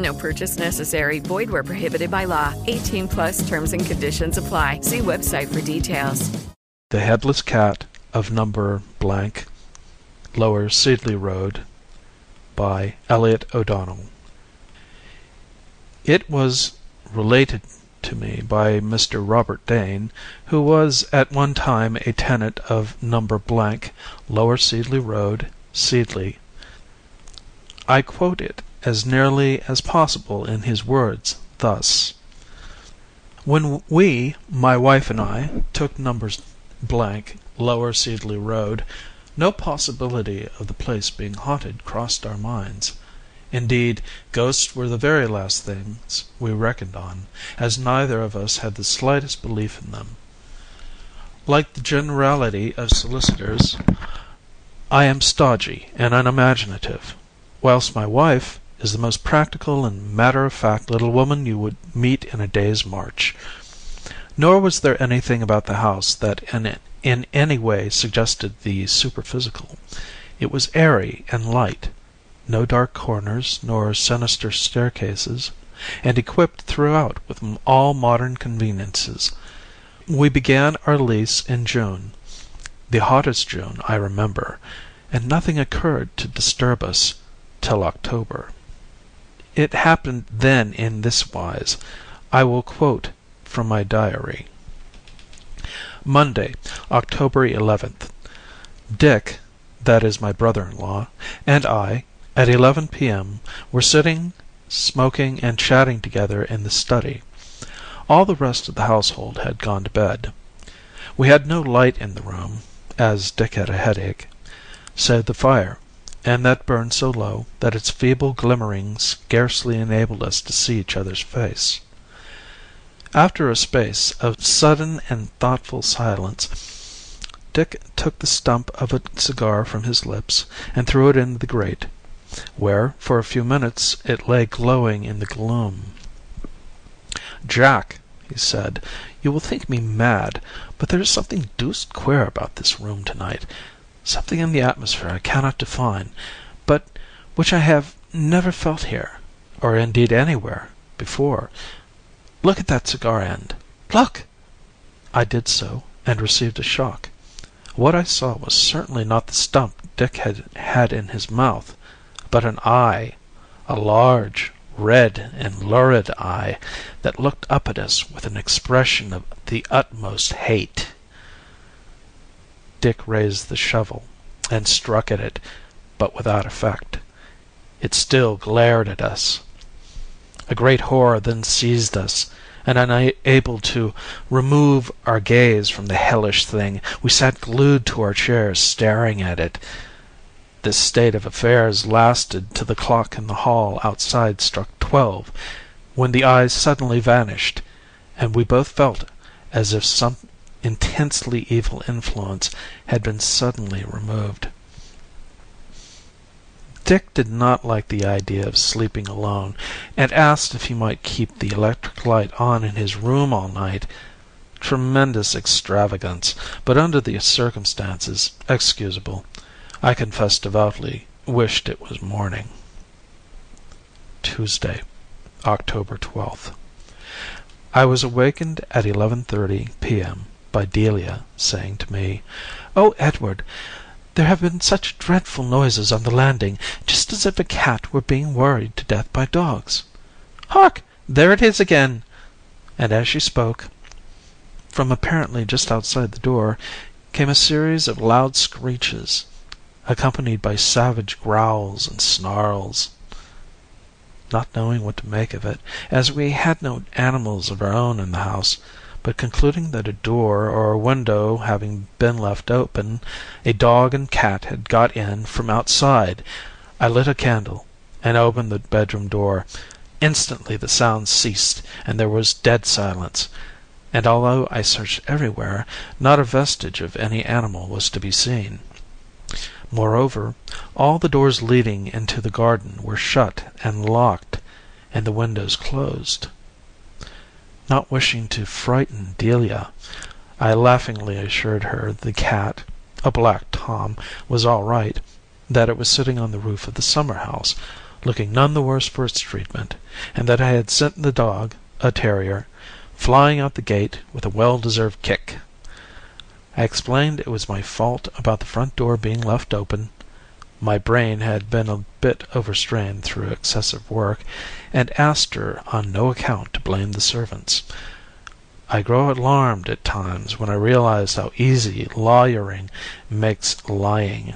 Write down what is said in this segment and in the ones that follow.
No purchase necessary. Void where prohibited by law. 18 plus terms and conditions apply. See website for details. The Headless Cat of Number Blank, Lower Seedley Road, by Elliott O'Donnell. It was related to me by Mr. Robert Dane, who was at one time a tenant of Number Blank, Lower Seedley Road, Seedley. I quote it as nearly as possible in his words, thus: "When we, my wife and I, took Numbers Blank, Lower Seedley Road, no possibility of the place being haunted crossed our minds. Indeed, ghosts were the very last things we reckoned on, as neither of us had the slightest belief in them. Like the generality of solicitors, I am stodgy and unimaginative, whilst my wife is the most practical and matter of fact little woman you would meet in a day's march. Nor was there anything about the house that in any way suggested the superphysical. It was airy and light, no dark corners nor sinister staircases, and equipped throughout with all modern conveniences. We began our lease in June the hottest June I remember and nothing occurred to disturb us till October. It happened then in this wise. I will quote from my diary: "Monday, October 11th. Dick that is my brother in law and I, at 11 p.m., were sitting smoking and chatting together in the study. All the rest of the household had gone to bed. We had no light in the room, as Dick had a headache, save the fire and that burned so low that its feeble glimmering scarcely enabled us to see each other's face. After a space of sudden and thoughtful silence, Dick took the stump of a cigar from his lips and threw it into the grate, where for a few minutes it lay glowing in the gloom. "Jack," he said, "you will think me mad, but there is something deuced queer about this room to night something in the atmosphere I cannot define, but which I have never felt here, or indeed anywhere, before. Look at that cigar end. Look!" I did so, and received a shock. What I saw was certainly not the stump Dick had had in his mouth, but an eye a large, red, and lurid eye that looked up at us with an expression of the utmost hate. Dick raised the shovel and struck at it, but without effect. It still glared at us. A great horror then seized us, and unable to remove our gaze from the hellish thing, we sat glued to our chairs staring at it. This state of affairs lasted till the clock in the hall outside struck twelve, when the eyes suddenly vanished, and we both felt as if some intensely evil influence had been suddenly removed. Dick did not like the idea of sleeping alone, and asked if he might keep the electric light on in his room all night. tremendous extravagance, but under the circumstances excusable. I confess devoutly wished it was morning. Tuesday, October 12th. I was awakened at 11.30 p.m. by Delia saying to me, "Oh, Edward, there have been such dreadful noises on the landing, just as if a cat were being worried to death by dogs. Hark! there it is again!" And as she spoke, from apparently just outside the door, came a series of loud screeches, accompanied by savage growls and snarls. Not knowing what to make of it, as we had no animals of our own in the house but concluding that a door or window having been left open, a dog and cat had got in from outside, I lit a candle, and opened the bedroom door. Instantly the sounds ceased, and there was dead silence; and although I searched everywhere, not a vestige of any animal was to be seen. Moreover, all the doors leading into the garden were shut and locked, and the windows closed. Not wishing to frighten Delia, I laughingly assured her the cat, a black Tom, was all right; that it was sitting on the roof of the summer house, looking none the worse for its treatment, and that I had sent the dog, a terrier, flying out the gate with a well deserved kick. I explained it was my fault about the front door being left open. My brain had been a bit overstrained through excessive work, and asked her on no account to blame the servants. I grow alarmed at times when I realize how easy lawyering makes lying.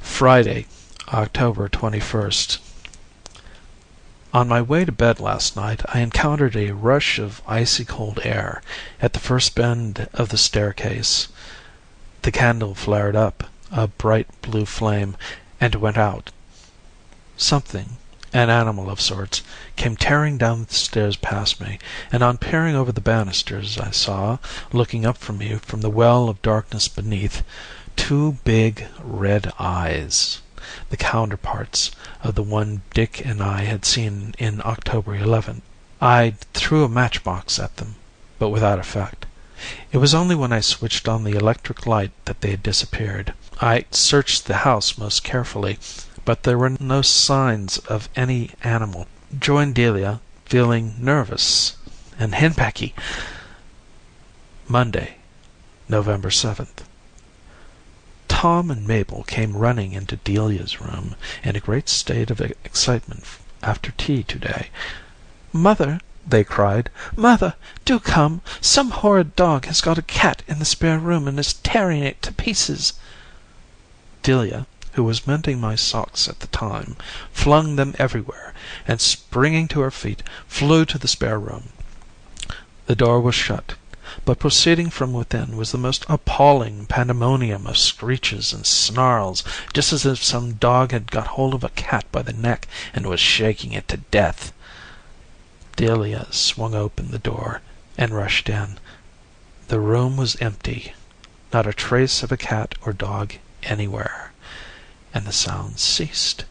Friday, October 21st. On my way to bed last night I encountered a rush of icy cold air at the first bend of the staircase. The candle flared up a bright blue flame, and went out. Something, an animal of sorts, came tearing down the stairs past me, and on peering over the banisters I saw, looking up from me from the well of darkness beneath, two big red eyes, the counterparts of the one Dick and I had seen in October 11. I threw a match box at them, but without effect. It was only when I switched on the electric light that they disappeared. I searched the house most carefully, but there were no signs of any animal. Joined Delia, feeling nervous and henpecky. Monday, November 7th. Tom and Mabel came running into Delia's room in a great state of excitement after tea to day. "Mother!" they cried, "mother, do come! Some horrid dog has got a cat in the spare room and is tearing it to pieces." Delia, who was mending my socks at the time, flung them everywhere, and springing to her feet, flew to the spare room. The door was shut, but proceeding from within was the most appalling pandemonium of screeches and snarls, just as if some dog had got hold of a cat by the neck and was shaking it to death. Delia swung open the door and rushed in. The room was empty. Not a trace of a cat or dog anywhere, and the sounds ceased.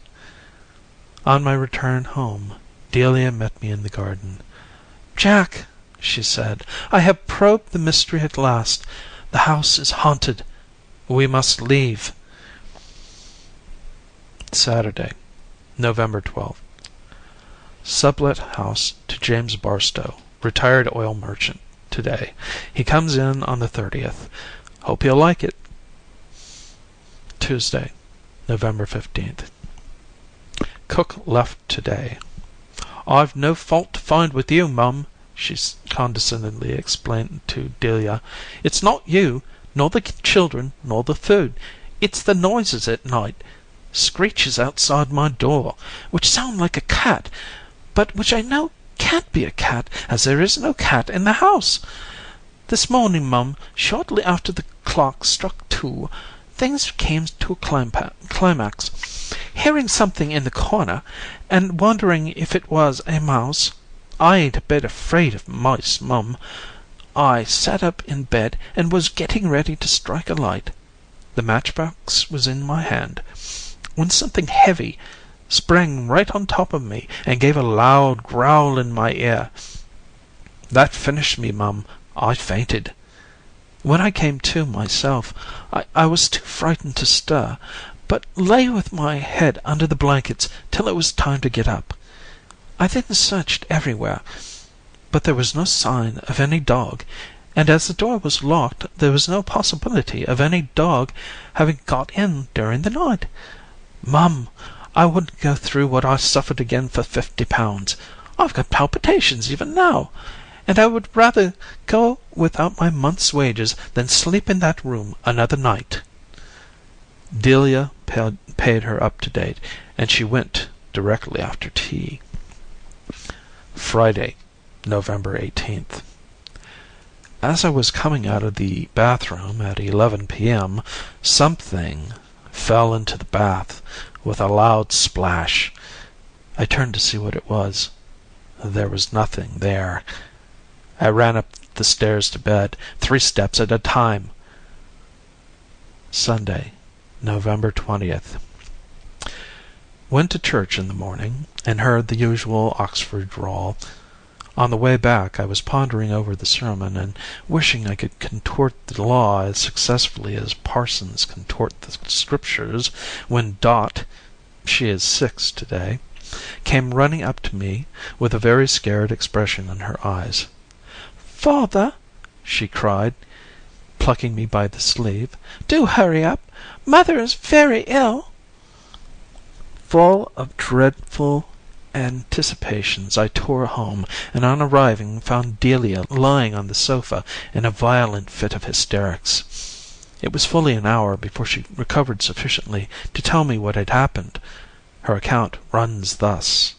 On my return home Delia met me in the garden. "Jack," she said, "I have probed the mystery at last. The house is haunted. We must leave." Saturday, November 12th. Sublet house to James Barstow, retired oil merchant, to day. He comes in on the 30th. Hope he'll like it. Tuesday, November 15th. Cook left to day. "I've no fault to find with you, Mum," she condescendingly explained to Delia. "It's not you, nor the children, nor the food. It's the noises at night screeches outside my door, which sound like a cat, but which I know can't be a cat, as there is no cat in the house. This morning, Mum, shortly after the clock struck two things came to a climax. Hearing something in the corner, and wondering if it was a mouse I ain't a bit afraid of mice, Mum I sat up in bed and was getting ready to strike a light the matchbox was in my hand when something heavy sprang right on top of me and gave a loud growl in my ear. That finished me, Mum. I fainted. When I came to myself I, was too frightened to stir, but lay with my head under the blankets till it was time to get up. I then searched everywhere, but there was no sign of any dog, and as the door was locked there was no possibility of any dog having got in during the night. Mum, I wouldn't go through what I suffered again for fifty pounds. I've got palpitations even now, and I would rather go without my month's wages than sleep in that room another night." Delia paid her up to date, and she went directly after tea. Friday, November 18th. As I was coming out of the bathroom at 11 p.m. something fell into the bath with a loud splash. I turned to see what it was. There was nothing there. I ran up the stairs to bed, three steps at a time. Sunday, November 20th. Went to church in the morning, and heard the usual Oxford drawl. On the way back I was pondering over the sermon, and wishing I could contort the law as successfully as parsons contort the Scriptures, when Dot she is six to day came running up to me with a very scared expression in her eyes. "Father," she cried, plucking me by the sleeve, "do hurry up. Mother is very ill." Full of dreadful anticipations I tore home, and on arriving found Delia lying on the sofa in a violent fit of hysterics. It was fully an hour before she recovered sufficiently to tell me what had happened. Her account runs thus: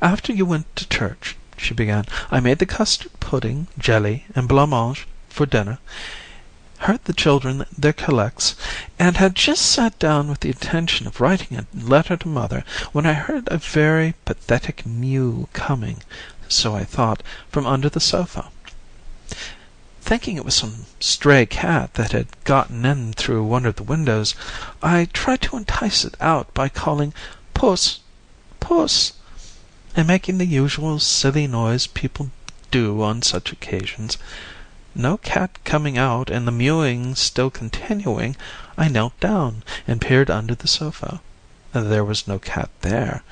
"After you went to church," she began, "I made the custard pudding, jelly, and blancmange for dinner, heard the children their collects, and had just sat down with the intention of writing a letter to mother, when I heard a very pathetic mew coming, so I thought, from under the sofa. Thinking it was some stray cat that had gotten in through one of the windows, I tried to entice it out by calling 'Puss! Puss!' And making the usual silly noise people do on such occasions. No cat coming out and the mewing still continuing, I knelt down and peered under the sofa. There was no cat there.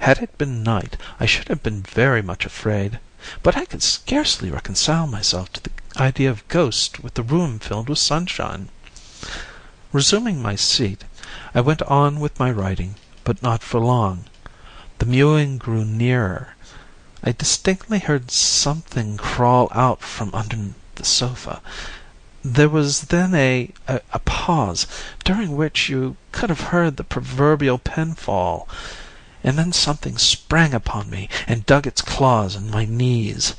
Had it been night I should have been very much afraid, but I could scarcely reconcile myself to the idea of ghosts with the room filled with sunshine. Resuming my seat, I went on with my writing, but not for long. The mewing grew nearer. I distinctly heard something crawl out from under the sofa. There was then a, a, pause, during which you could have heard the proverbial pin fall, and then something sprang upon me and dug its claws in my knees.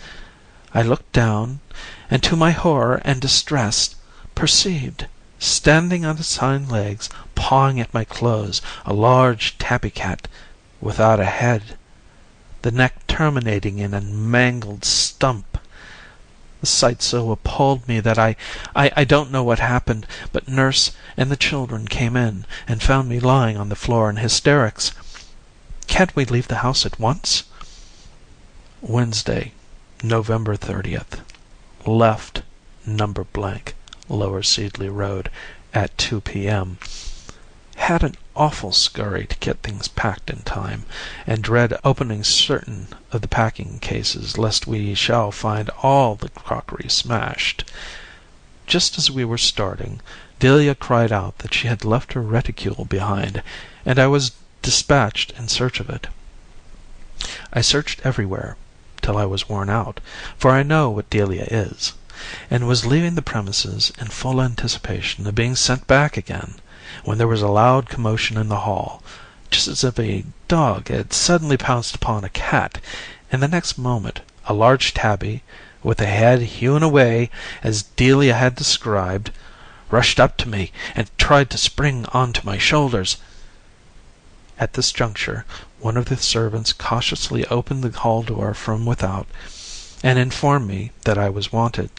I looked down, and to my horror and distress perceived, standing on its hind legs, pawing at my clothes, a large tabby cat without a head, the neck terminating in a mangled stump. The sight so appalled me that I I don't know what happened, but nurse and the children came in and found me lying on the floor in hysterics. Can't we leave the house at once? Wednesday. November 30th. Left No. Lower Seedley Road at 2 p.m. Had an awful scurry to get things packed in time, and dread opening certain of the packing cases lest we shall find all the crockery smashed. Just as we were starting, Delia cried out that she had left her reticule behind, and I was despatched in search of it. I searched everywhere till I was worn out, for I know what Delia is, and was leaving the premises in full anticipation of being sent back again, when there was a loud commotion in the hall, just as if a dog had suddenly pounced upon a cat, and the next moment a large tabby, with a head hewn away as Delia had described, rushed up to me and tried to spring on to my shoulders. At this juncture one of the servants cautiously opened the hall door from without, and informed me that I was wanted.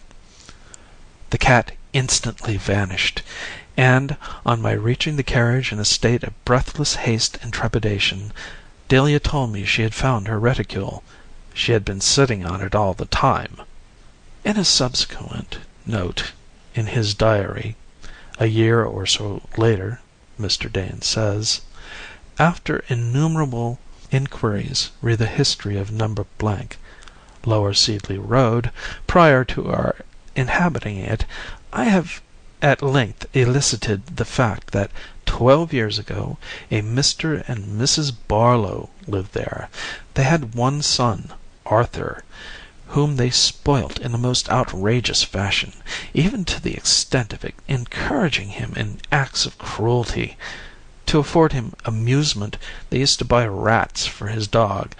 The cat instantly vanished, and, on my reaching the carriage in a state of breathless haste and trepidation, Delia told me she had found her reticule. She had been sitting on it all the time. In a subsequent note in his diary, a year or so later, Mr. Dane says: "After innumerable inquiries re the history of No. Lower Seedley Road, prior to our inhabiting it, I have at length elicited the fact that twelve years ago a Mr. and Mrs. Barlow lived there. They had one son, Arthur, whom they spoilt in the most outrageous fashion, even to the extent of encouraging him in acts of cruelty. To afford him amusement they used to buy rats for his dog,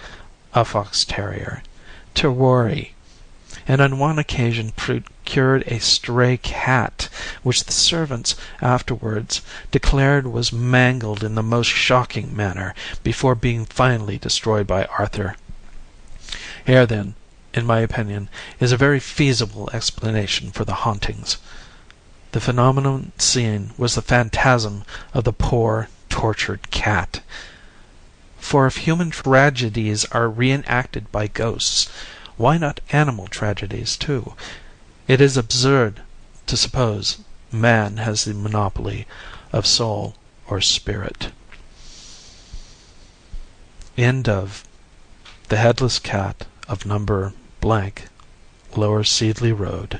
a fox terrier, Terrory, and on one occasion procured a stray cat, which the servants afterwards declared was mangled in the most shocking manner before being finally destroyed by Arthur. Here, then, in my opinion, is a very feasible explanation for the hauntings. The phenomenon seen was the phantasm of the poor, tortured cat. For if human tragedies are re by ghosts, why not animal tragedies too? It is absurd to suppose man has the monopoly of soul or spirit. End of The Headless Cat of No. Lower Seedley Road.